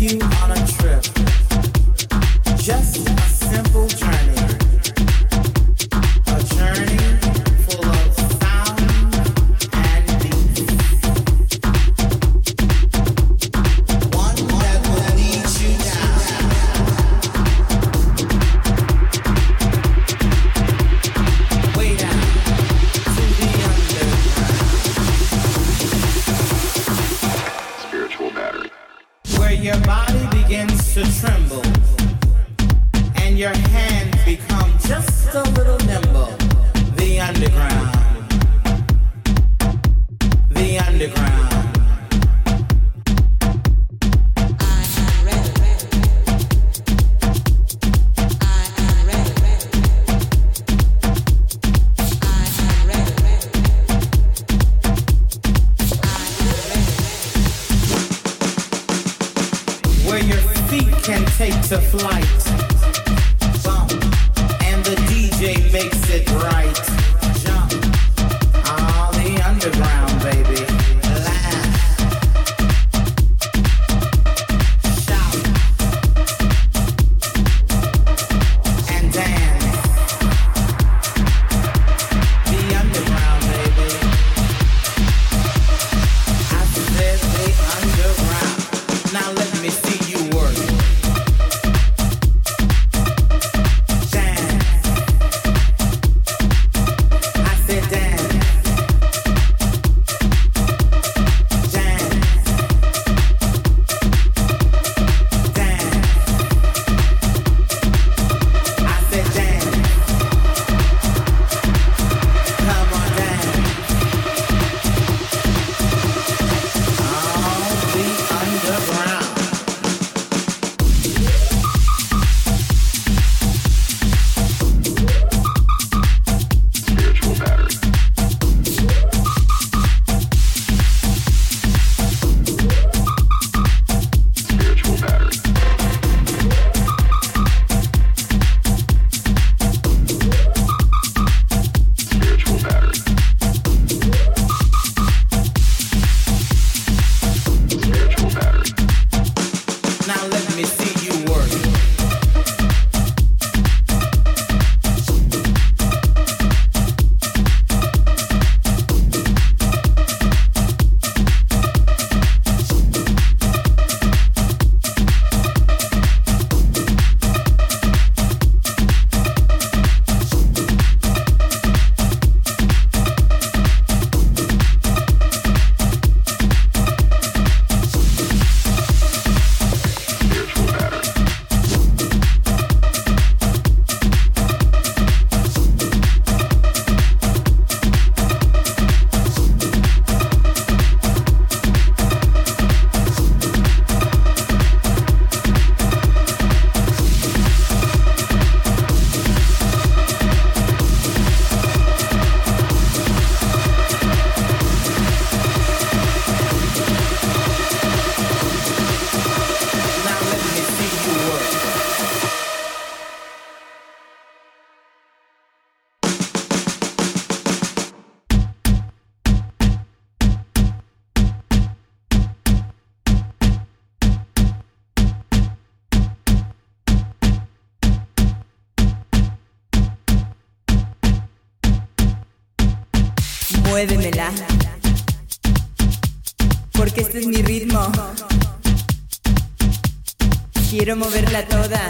you. The trim to flight. Muévemela. Porque este es mi ritmo. Quiero moverla toda.